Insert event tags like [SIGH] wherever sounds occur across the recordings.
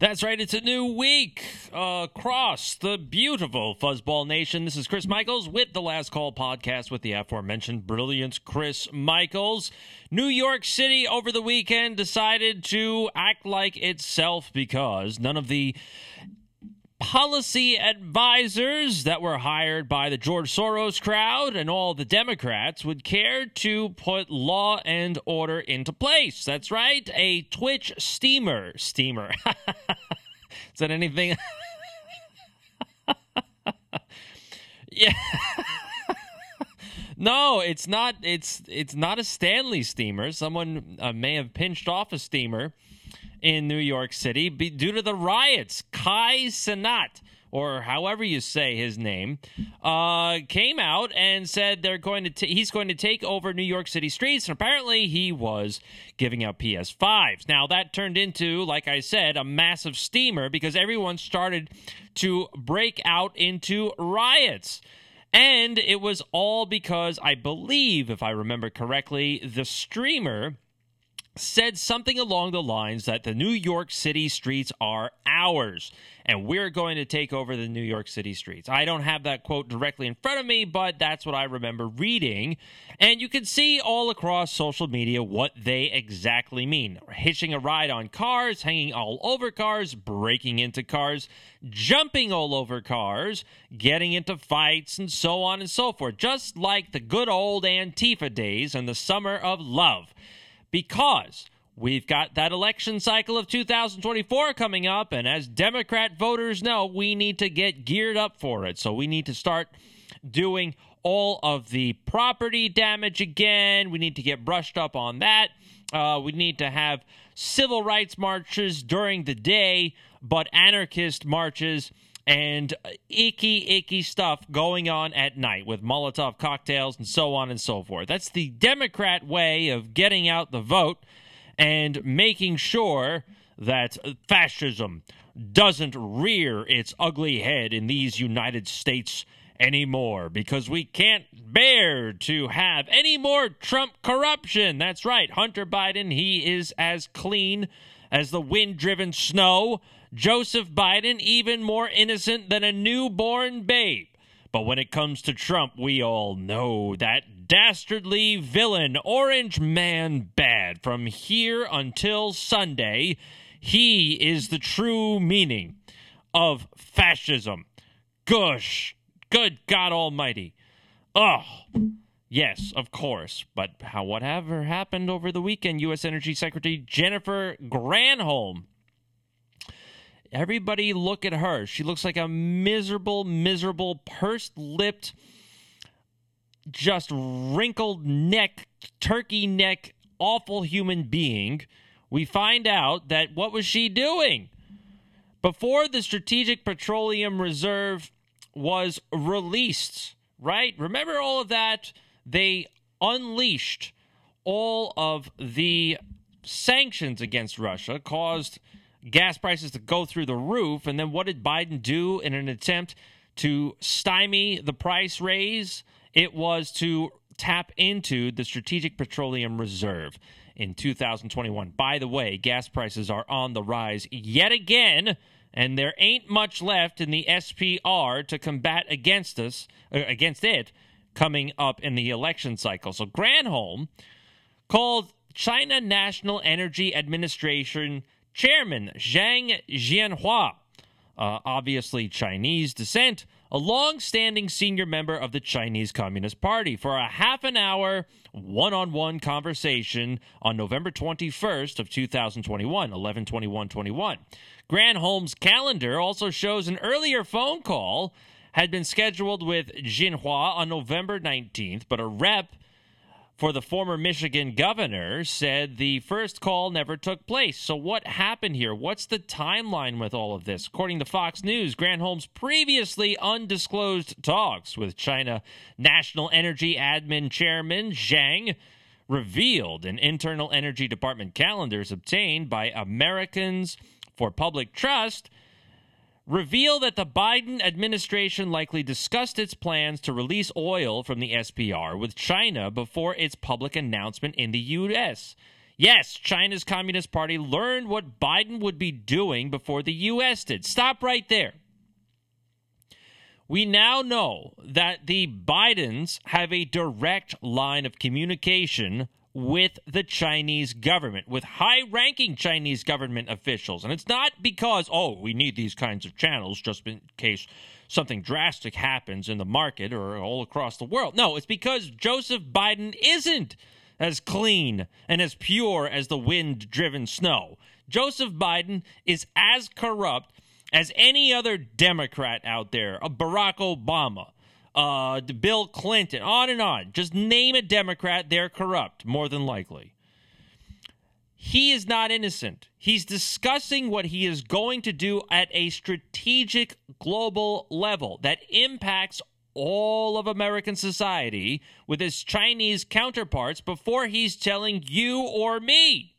That's right, it's a new week across the beautiful Fuzzball Nation. This is Chris Michaels with the Last Call podcast with the aforementioned brilliant Chris Michaels. New York City over the weekend decided to act like itself because none of the policy advisors that were hired by the George Soros crowd and all the Democrats would care to put law and order into place. That's right, a Twitch steamer. Steamer. [LAUGHS] Is that anything? [LAUGHS] yeah. [LAUGHS] no, it's not. It's it's not a Stanley steamer. Someone uh, may have pinched off a steamer in New York City due to the riots. Kai Cenat, or however you say his name, uh, came out and said they're going to t- he's going to take over New York City streets, and apparently he was giving out PS5s. Now that turned into, like I said, a massive steamer because everyone started to break out into riots. And it was all because I believe, if I remember correctly, the streamer said something along the lines that the New York City streets are ours and we're going to take over the New York City streets. I don't have that quote directly in front of me, but that's what I remember reading. And you can see all across social media what they exactly mean hitching a ride on cars, hanging all over cars, breaking into cars, jumping all over cars, getting into fights, and so on and so forth, just like the good old Antifa days and the summer of love because we've got that election cycle of 2024 coming up. And as Democrat voters know, we need to get geared up for it. So we need to start doing all of the property damage again. We need to get brushed up on that. Uh, we need to have civil rights marches during the day, but anarchist marches and uh, icky, icky stuff going on at night with Molotov cocktails and so on and so forth. That's the Democrat way of getting out the vote and making sure that fascism doesn't rear its ugly head in these United States anymore because we can't bear to have any more Trump corruption. That's right. Hunter Biden, he is as clean as the wind driven snow Joseph Biden even more innocent than a newborn babe. But when it comes to Trump, we all know that dastardly villain, Orange Man Bad, from here until Sunday, he is the true meaning of fascism. Gush, good God Almighty. Oh, yes, of course. But how, whatever happened over the weekend, U.S. Energy Secretary Jennifer Granholm Everybody look at her. She looks like a miserable, miserable, pursed lipped, just wrinkled neck, turkey neck, awful human being. We find out that what was she doing? Before the Strategic Petroleum Reserve was released, right? Remember all of that? They unleashed all of the sanctions against Russia, caused gas prices to go through the roof. And then what did Biden do in an attempt to stymie the price raise? It was to tap into the Strategic Petroleum Reserve in 2021. By the way, gas prices are on the rise yet again, and there ain't much left in the SPR to combat against us uh, against it coming up in the election cycle. So Granholm called China National Energy Administration Chairman Zhang Jianhua, uh, obviously Chinese descent, a long-standing senior member of the Chinese Communist Party, for a half an hour one-on-one conversation on November 21st of 2021, 11-21-21. Granholm's calendar also shows an earlier phone call had been scheduled with Jinhua on November 19th, but a rep for the former Michigan governor said the first call never took place. So, what happened here? What's the timeline with all of this? According to Fox News, Granholm's previously undisclosed talks with China National Energy Admin Chairman Zhang revealed in internal energy department calendars obtained by Americans for Public Trust reveal that the Biden administration likely discussed its plans to release oil from the SPR with China before its public announcement in the U.S. Yes, China's Communist Party learned what Biden would be doing before the U.S. did. Stop right there. We now know that the Bidens have a direct line of communication with the Chinese government, with high ranking Chinese government officials. And it's not because, oh, we need these kinds of channels just in case something drastic happens in the market or all across the world. No, it's because Joseph Biden isn't as clean and as pure as the wind driven snow. Joseph Biden is as corrupt as any other Democrat out there, a Barack Obama, uh, Bill Clinton, on and on. Just name a Democrat, they're corrupt, more than likely. He is not innocent. He's discussing what he is going to do at a strategic global level that impacts all of American society with his Chinese counterparts before he's telling you or me.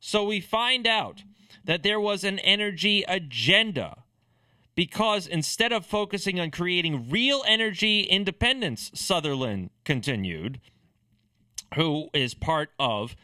So we find out that there was an energy agenda because instead of focusing on creating real energy independence, Sutherland continued, who is part of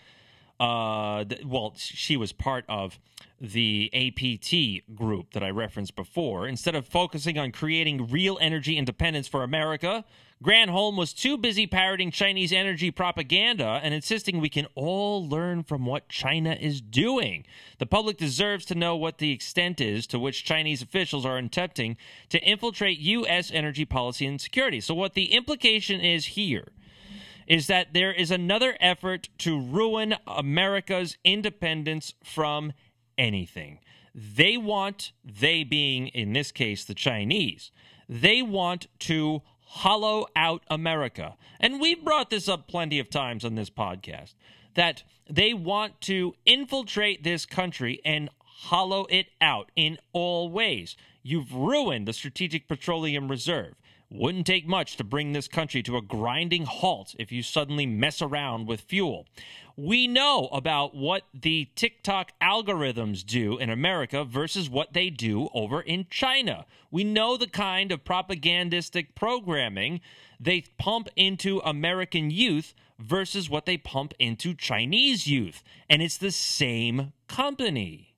uh, well, she was part of the APT group that I referenced before. Instead of focusing on creating real energy independence for America, Granholm was too busy parroting Chinese energy propaganda and insisting we can all learn from what China is doing. The public deserves to know what the extent is to which Chinese officials are attempting to infiltrate U.S. energy policy and security. So, what the implication is here is that there is another effort to ruin America's independence from anything. They want, they being in this case the Chinese, they want to hollow out America. And we've brought this up plenty of times on this podcast that they want to infiltrate this country and hollow it out in all ways. You've ruined the Strategic Petroleum Reserve. Wouldn't take much to bring this country to a grinding halt if you suddenly mess around with fuel. We know about what the TikTok algorithms do in America versus what they do over in China. We know the kind of propagandistic programming they pump into American youth versus what they pump into Chinese youth. And it's the same company.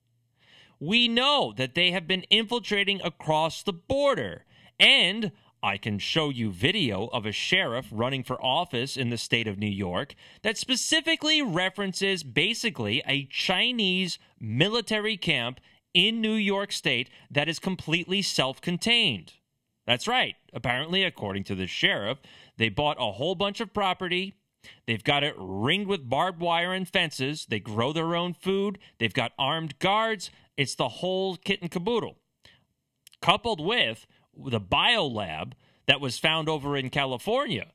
We know that they have been infiltrating across the border. And I can show you video of a sheriff running for office in the state of New York that specifically references basically a Chinese military camp in New York State that is completely self contained. That's right. Apparently, according to the sheriff, they bought a whole bunch of property. They've got it ringed with barbed wire and fences. They grow their own food. They've got armed guards. It's the whole kit and caboodle. Coupled with the biolab that was found over in California.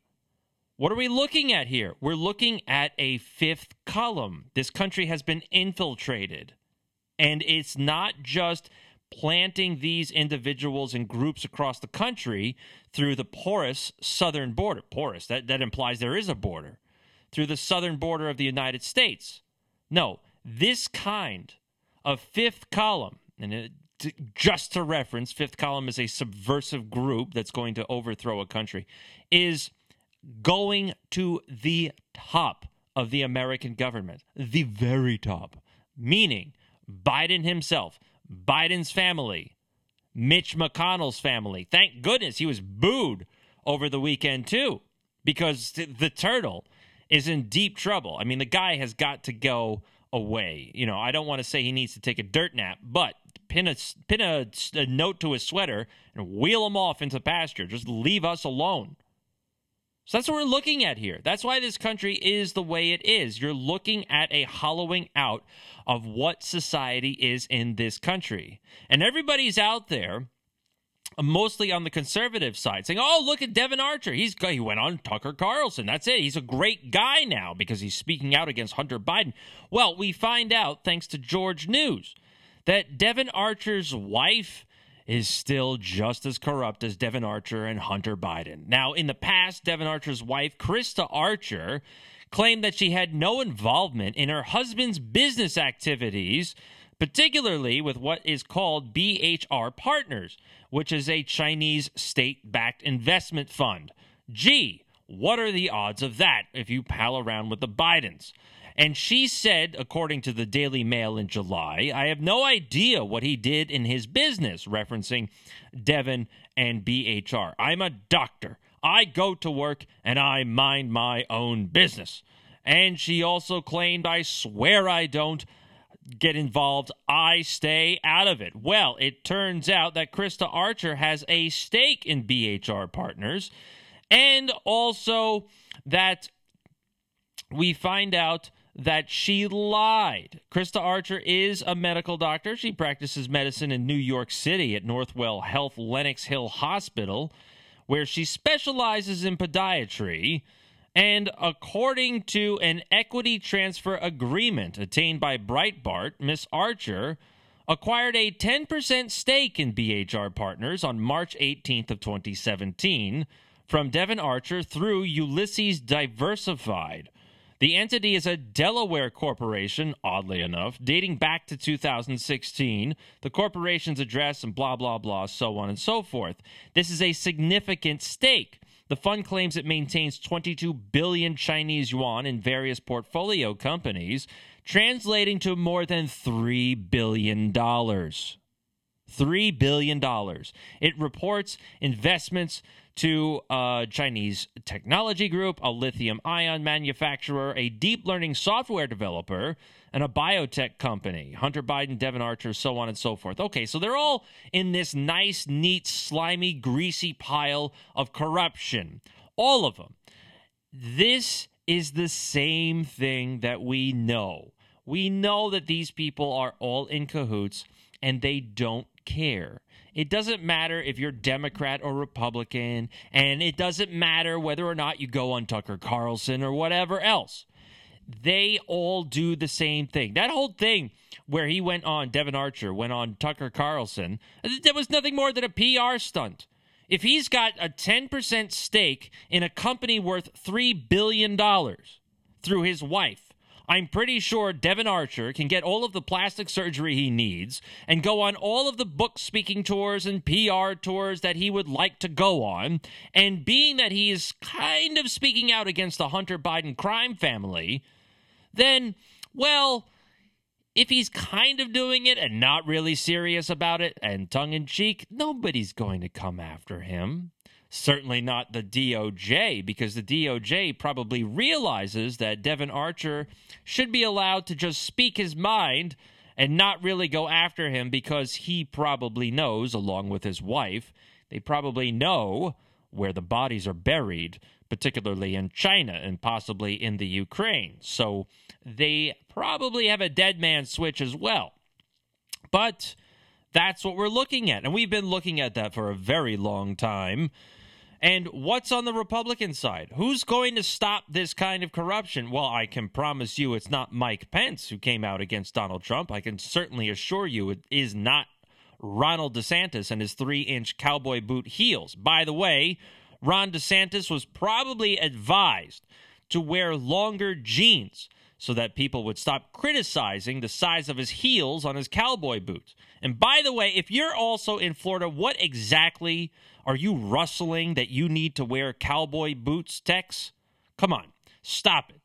What are we looking at here? We're looking at a fifth column. This country has been infiltrated. And it's not just planting these individuals and groups across the country through the porous southern border. Porous, that, that implies there is a border. Through the southern border of the United States. No, this kind of fifth column, and it just to reference, Fifth Column is a subversive group that's going to overthrow a country, is going to the top of the American government, the very top, meaning Biden himself, Biden's family, Mitch McConnell's family. Thank goodness he was booed over the weekend, too, because the turtle is in deep trouble. I mean, the guy has got to go away. You know, I don't want to say he needs to take a dirt nap, but pin a pin a, a note to his sweater and wheel him off into pasture. Just leave us alone. So that's what we're looking at here. That's why this country is the way it is. You're looking at a hollowing out of what society is in this country. And everybody's out there mostly on the conservative side, saying, "Oh, look at Devon Archer. He's he went on Tucker Carlson. That's it. He's a great guy now because he's speaking out against Hunter Biden." Well, we find out thanks to George News that Devon Archer's wife is still just as corrupt as Devon Archer and Hunter Biden. Now, in the past, Devon Archer's wife, Krista Archer, claimed that she had no involvement in her husband's business activities, particularly with what is called BHR Partners, which is a Chinese state backed investment fund. Gee, What are the odds of that if you pal around with the Bidens? And she said, according to the Daily Mail in July, I have no idea what he did in his business, referencing Devon and BHR. I'm a doctor. I go to work and I mind my own business. And she also claimed, I swear I don't get involved, I stay out of it. Well, it turns out that Krista Archer has a stake in BHR Partners, and also that we find out that she lied. Krista Archer is a medical doctor. She practices medicine in New York City at Northwell Health Lenox Hill Hospital, where she specializes in podiatry. And according to an equity transfer agreement attained by Breitbart, Miss Archer acquired a 10% stake in BHR Partners on March 18th of 2017 from Devon Archer through Ulysses Diversified. The entity is a Delaware corporation, oddly enough, dating back to 2016, the corporation's address and blah, blah, blah, so on and so forth. This is a significant stake. The fund claims it maintains 22 billion Chinese yuan in various portfolio companies, translating to more than $3 billion. $3 billion. It reports investments to a Chinese technology group, a lithium ion manufacturer, a deep learning software developer, and a biotech company. Hunter Biden, Devon Archer, so on and so forth. Okay, so they're all in this nice, neat, slimy, greasy pile of corruption. All of them. This is the same thing that we know. We know that these people are all in cahoots and they don't care. It doesn't matter if you're Democrat or Republican, and it doesn't matter whether or not you go on Tucker Carlson or whatever else. They all do the same thing. That whole thing where he went on, Devon Archer went on Tucker Carlson, that was nothing more than a PR stunt. If he's got a 10% stake in a company worth $3 billion through his wife, I'm pretty sure Devon Archer can get all of the plastic surgery he needs and go on all of the book speaking tours and PR tours that he would like to go on. And being that he is kind of speaking out against the Hunter Biden crime family, then, well, if he's kind of doing it and not really serious about it and tongue in cheek, nobody's going to come after him. Certainly not the DOJ, because the DOJ probably realizes that Devon Archer should be allowed to just speak his mind and not really go after him because he probably knows, along with his wife, they probably know where the bodies are buried, particularly in China and possibly in the Ukraine. So they probably have a dead man switch as well. But that's what we're looking at. And we've been looking at that for a very long time. And what's on the Republican side? Who's going to stop this kind of corruption? Well, I can promise you it's not Mike Pence who came out against Donald Trump. I can certainly assure you it is not Ronald DeSantis and his three inch cowboy boot heels. By the way, Ron DeSantis was probably advised to wear longer jeans so that people would stop criticizing the size of his heels on his cowboy boots. And by the way, if you're also in Florida, what exactly are you rustling that you need to wear cowboy boots, Tex? Come on, stop it.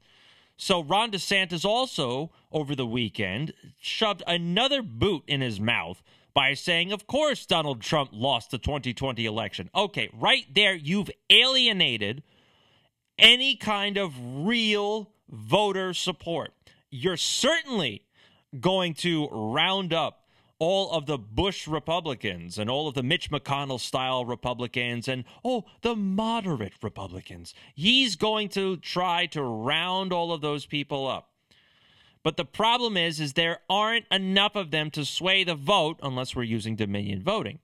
So Ron DeSantis also, over the weekend, shoved another boot in his mouth by saying, of course, Donald Trump lost the 2020 election. Okay, right there, you've alienated any kind of real voter support. You're certainly going to round up all of the Bush Republicans and all of the Mitch McConnell style Republicans and, oh, the moderate Republicans. He's going to try to round all of those people up. But the problem is, is there aren't enough of them to sway the vote unless we're using Dominion voting.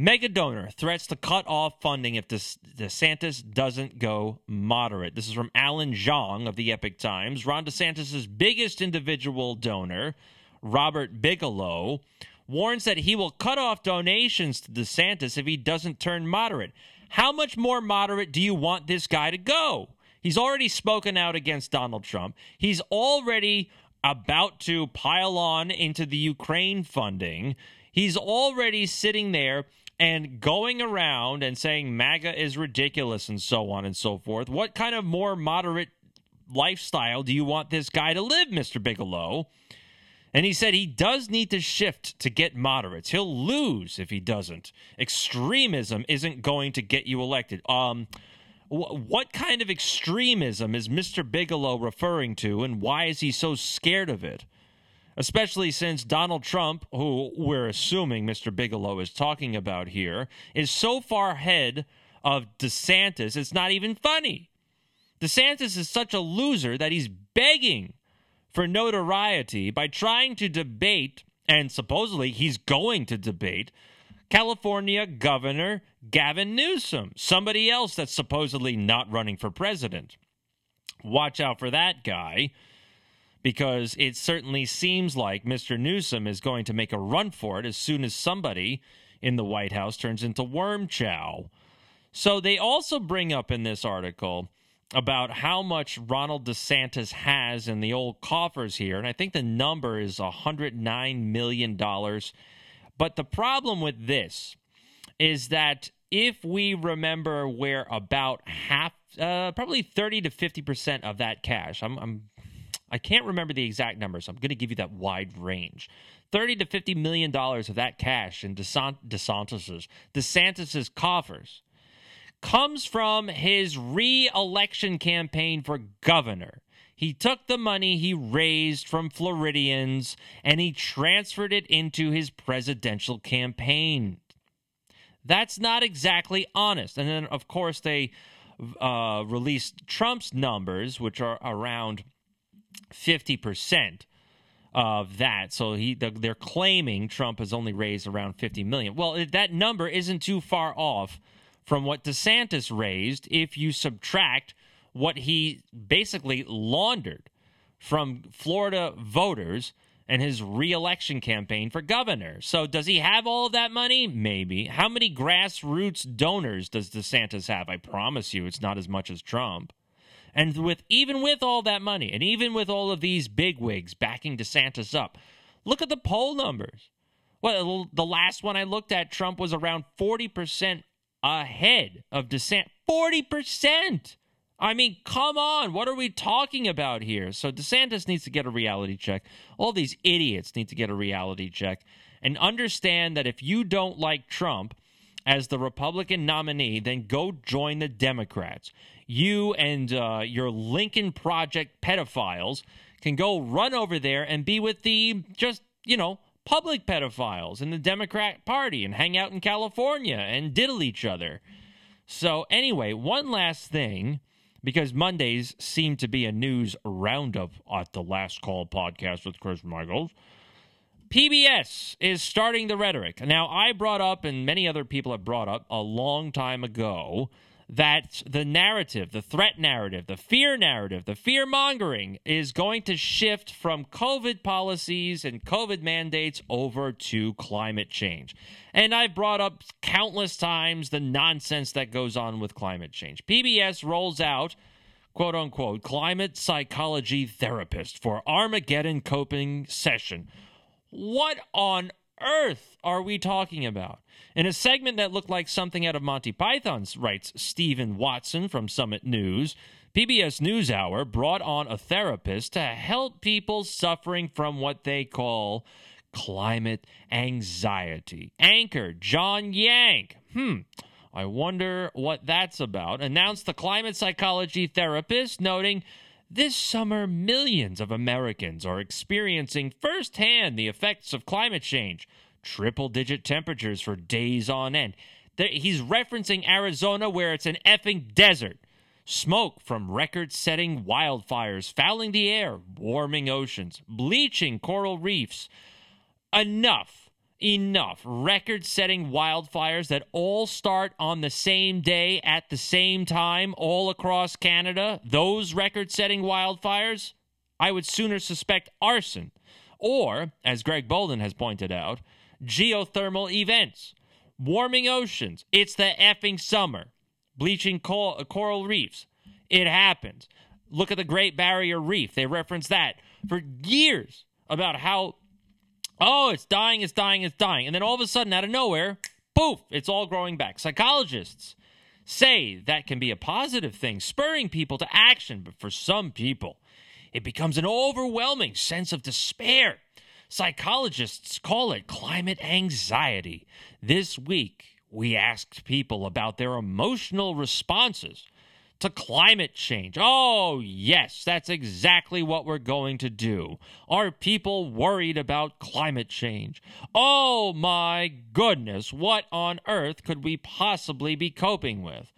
Mega donor threats to cut off funding if DeSantis doesn't go moderate. This is from Alan Zhang of the Epoch Times. Ron DeSantis' biggest individual donor, Robert Bigelow, warns that he will cut off donations to DeSantis if he doesn't turn moderate. How much more moderate do you want this guy to go? He's already spoken out against Donald Trump. He's already about to pile on into the Ukraine funding. He's already sitting there and going around and saying MAGA is ridiculous and so on and so forth. What kind of more moderate lifestyle do you want this guy to live, Mr. Bigelow? And he said he does need to shift to get moderates. He'll lose if he doesn't. Extremism isn't going to get you elected. Um, what kind of extremism is Mr. Bigelow referring to, and why is he so scared of it? Especially since Donald Trump, who we're assuming Mr. Bigelow is talking about here, is so far ahead of DeSantis, it's not even funny. DeSantis is such a loser that he's begging for notoriety by trying to debate, and supposedly he's going to debate, California Governor Gavin Newsom, somebody else that's supposedly not running for president. Watch out for that guy because it certainly seems like Mr. Newsom is going to make a run for it as soon as somebody in the White House turns into worm chow. So they also bring up in this article about how much Ronald DeSantis has in the old coffers here. And I think the number is $109 million. But the problem with this is that if we remember where about half, uh, probably 30 to 50% of that cash, I'm, I'm I can't remember the exact number, so I'm going to give you that wide range. 30 to 50 million dollars of that cash in DeSant- DeSantis's DeSantis's coffers comes from his re-election campaign for governor. He took the money he raised from Floridians and he transferred it into his presidential campaign. That's not exactly honest. And then, of course, they uh, released Trump's numbers, which are around 50% of that. So he they're claiming Trump has only raised around 50 million. Well, that number isn't too far off from what DeSantis raised if you subtract what he basically laundered from Florida voters and his reelection campaign for governor. So, does he have all of that money? Maybe. How many grassroots donors does DeSantis have? I promise you, it's not as much as Trump. And with even with all that money, and even with all of these bigwigs backing DeSantis up, look at the poll numbers. Well, the last one I looked at, Trump was around 40% ahead of DeSantis. 40%. I mean, come on. What are we talking about here? So DeSantis needs to get a reality check. All these idiots need to get a reality check and understand that if you don't like Trump as the Republican nominee, then go join the Democrats. You and uh, your Lincoln Project pedophiles can go run over there and be with the just, you know, public pedophiles in the Democrat Party and hang out in California and diddle each other. So, anyway, one last thing, because Mondays seem to be a news roundup at the Last Call podcast with Chris Michaels. PBS is starting the rhetoric. Now, I brought up, and many other people have brought up a long time ago, that the narrative, the threat narrative, the fear narrative, the fear mongering is going to shift from COVID policies and COVID mandates over to climate change. And I've brought up countless times the nonsense that goes on with climate change. PBS rolls out quote unquote climate psychology therapist for Armageddon coping session. What on earth are we talking about? In a segment that looked like something out of Monty Python's, writes Stephen Watson from Summit News, PBS NewsHour brought on a therapist to help people suffering from what they call climate anxiety. Anchor John Yang, hmm, I wonder what that's about, announced the climate psychology therapist, noting this summer, millions of Americans are experiencing firsthand the effects of climate change, triple digit temperatures for days on end. He's referencing Arizona, where it's an effing desert. Smoke from record setting wildfires fouling the air, warming oceans, bleaching coral reefs. Enough enough record setting wildfires that all start on the same day at the same time all across Canada, those record setting wildfires, I would sooner suspect arson or, as Greg Boulden has pointed out, geothermal events, warming oceans. It's the effing summer, bleaching coral reefs. It happens. Look at the Great Barrier Reef. They reference that for years about how, oh, it's dying, it's dying, it's dying. And then all of a sudden, out of nowhere, poof, it's all growing back. Psychologists say that can be a positive thing, spurring people to action. But for some people, it becomes an overwhelming sense of despair. Psychologists call it climate anxiety. This week, we asked people about their emotional responses to climate change. Oh, yes, that's exactly what we're going to do. Are people worried about climate change? Oh, my goodness, what on earth could we possibly be coping with?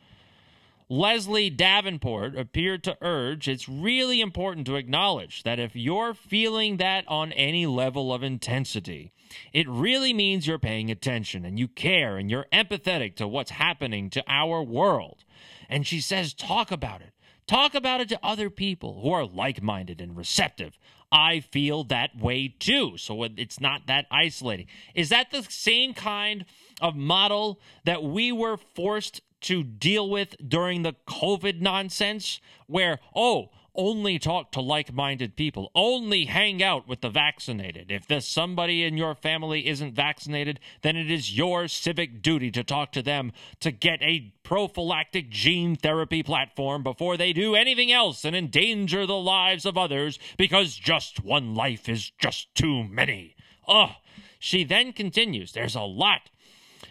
Leslie Davenport appeared to urge it's really important to acknowledge that if you're feeling that on any level of intensity, it really means you're paying attention and you care and you're empathetic to what's happening to our world. And she says, talk about it. Talk about it to other people who are like minded and receptive. I feel that way too. So it's not that isolating. Is that the same kind of model that we were forced to deal with during the COVID nonsense where, oh, only talk to like minded people, only hang out with the vaccinated. If there's somebody in your family isn't vaccinated, then it is your civic duty to talk to them to get a prophylactic gene therapy platform before they do anything else and endanger the lives of others because just one life is just too many. Oh, she then continues, there's a lot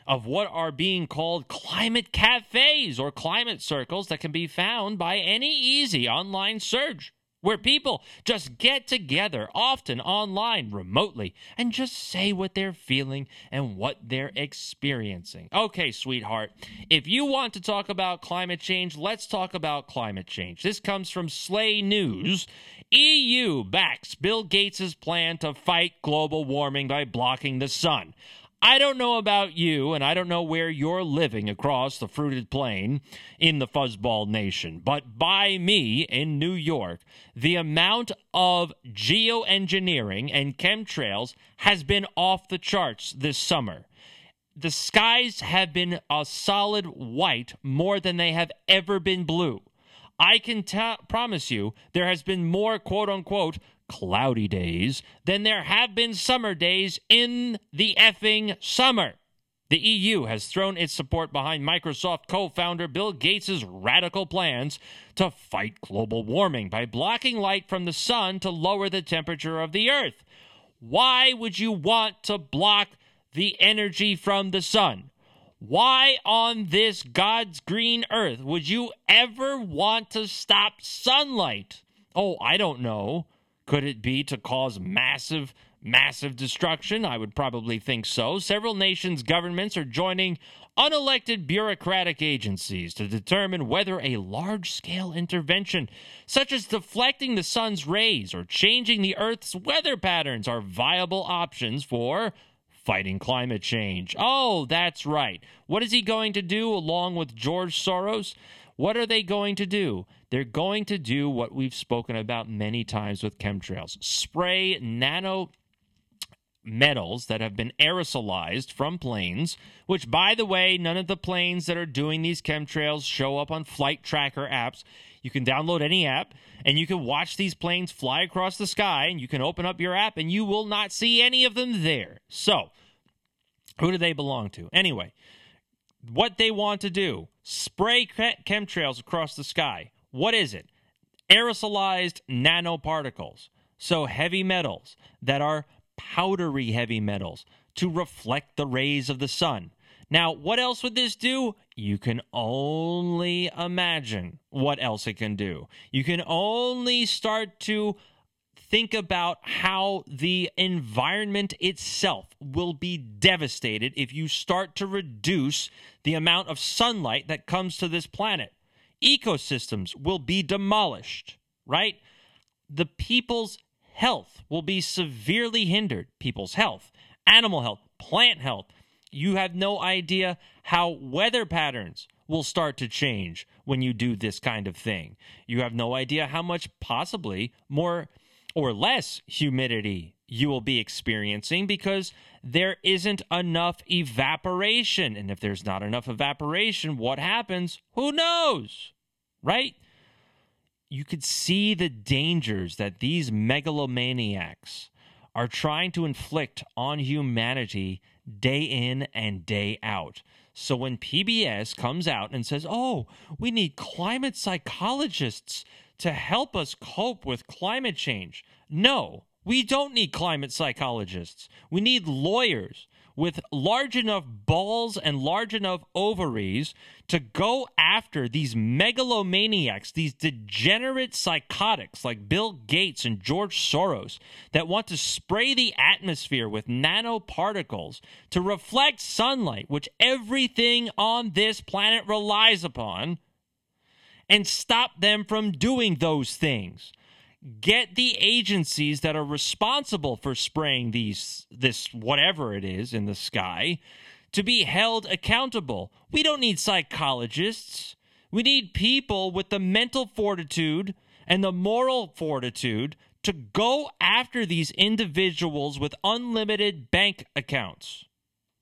of what are being called climate cafes or climate circles that can be found by any easy online search where people just get together, often online, remotely, and just say what they're feeling and what they're experiencing. Okay, sweetheart, if you want to talk about climate change, let's talk about climate change. This comes from Slay News. EU backs Bill Gates' plan to fight global warming by blocking the sun. I don't know about you, and I don't know where you're living across the fruited plain in the fuzzball nation, but by me in New York, the amount of geoengineering and chemtrails has been off the charts this summer. The skies have been a solid white more than they have ever been blue. I can t- promise you there has been more quote unquote cloudy days than there have been summer days in the effing summer. The EU has thrown its support behind Microsoft co founder Bill Gates' radical plans to fight global warming by blocking light from the sun to lower the temperature of the earth. Why would you want to block the energy from the sun? Why on this God's green earth would you ever want to stop sunlight? Oh, I don't know. Could it be to cause massive, massive destruction? I would probably think so. Several nations' governments are joining unelected bureaucratic agencies to determine whether a large scale intervention, such as deflecting the sun's rays or changing the Earth's weather patterns, are viable options for fighting climate change. Oh, that's right. What is he going to do along with George Soros? What are they going to do? They're going to do what we've spoken about many times with chemtrails spray nano metals that have been aerosolized from planes, which, by the way, none of the planes that are doing these chemtrails show up on flight tracker apps. You can download any app and you can watch these planes fly across the sky, and you can open up your app and you will not see any of them there. So, who do they belong to? Anyway, what they want to do spray chemtrails across the sky. What is it? Aerosolized nanoparticles. So, heavy metals that are powdery heavy metals to reflect the rays of the sun. Now, what else would this do? You can only imagine what else it can do. You can only start to think about how the environment itself will be devastated if you start to reduce the amount of sunlight that comes to this planet. Ecosystems will be demolished, right? The people's health will be severely hindered. People's health, animal health, plant health. You have no idea how weather patterns will start to change when you do this kind of thing. You have no idea how much possibly more or less humidity you will be experiencing because there isn't enough evaporation. And if there's not enough evaporation, what happens? Who knows? Right? you could see the dangers that these megalomaniacs are trying to inflict on humanity day in and day out. So when PBS comes out and says, oh, we need climate psychologists to help us cope with climate change, no, we don't need climate psychologists. We need lawyers with large enough balls and large enough ovaries to go after these megalomaniacs, these degenerate psychotics like Bill Gates and George Soros that want to spray the atmosphere with nanoparticles to reflect sunlight, which everything on this planet relies upon, and stop them from doing those things get the agencies that are responsible for spraying these this whatever it is in the sky to be held accountable. We don't need psychologists. We need people with the mental fortitude and the moral fortitude to go after these individuals with unlimited bank accounts.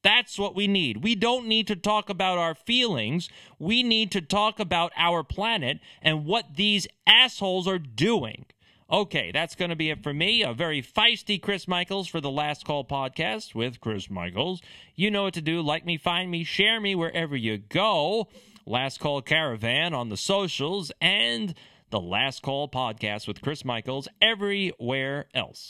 That's what we need. We don't need to talk about our feelings. We need to talk about our planet and what these assholes are doing. Okay, that's going to be it for me. A very feisty Chris Michaels for the Last Call podcast with Chris Michaels. You know what to do. Like me, find me, share me wherever you go. Last Call Caravan on the socials and the Last Call podcast with Chris Michaels everywhere else.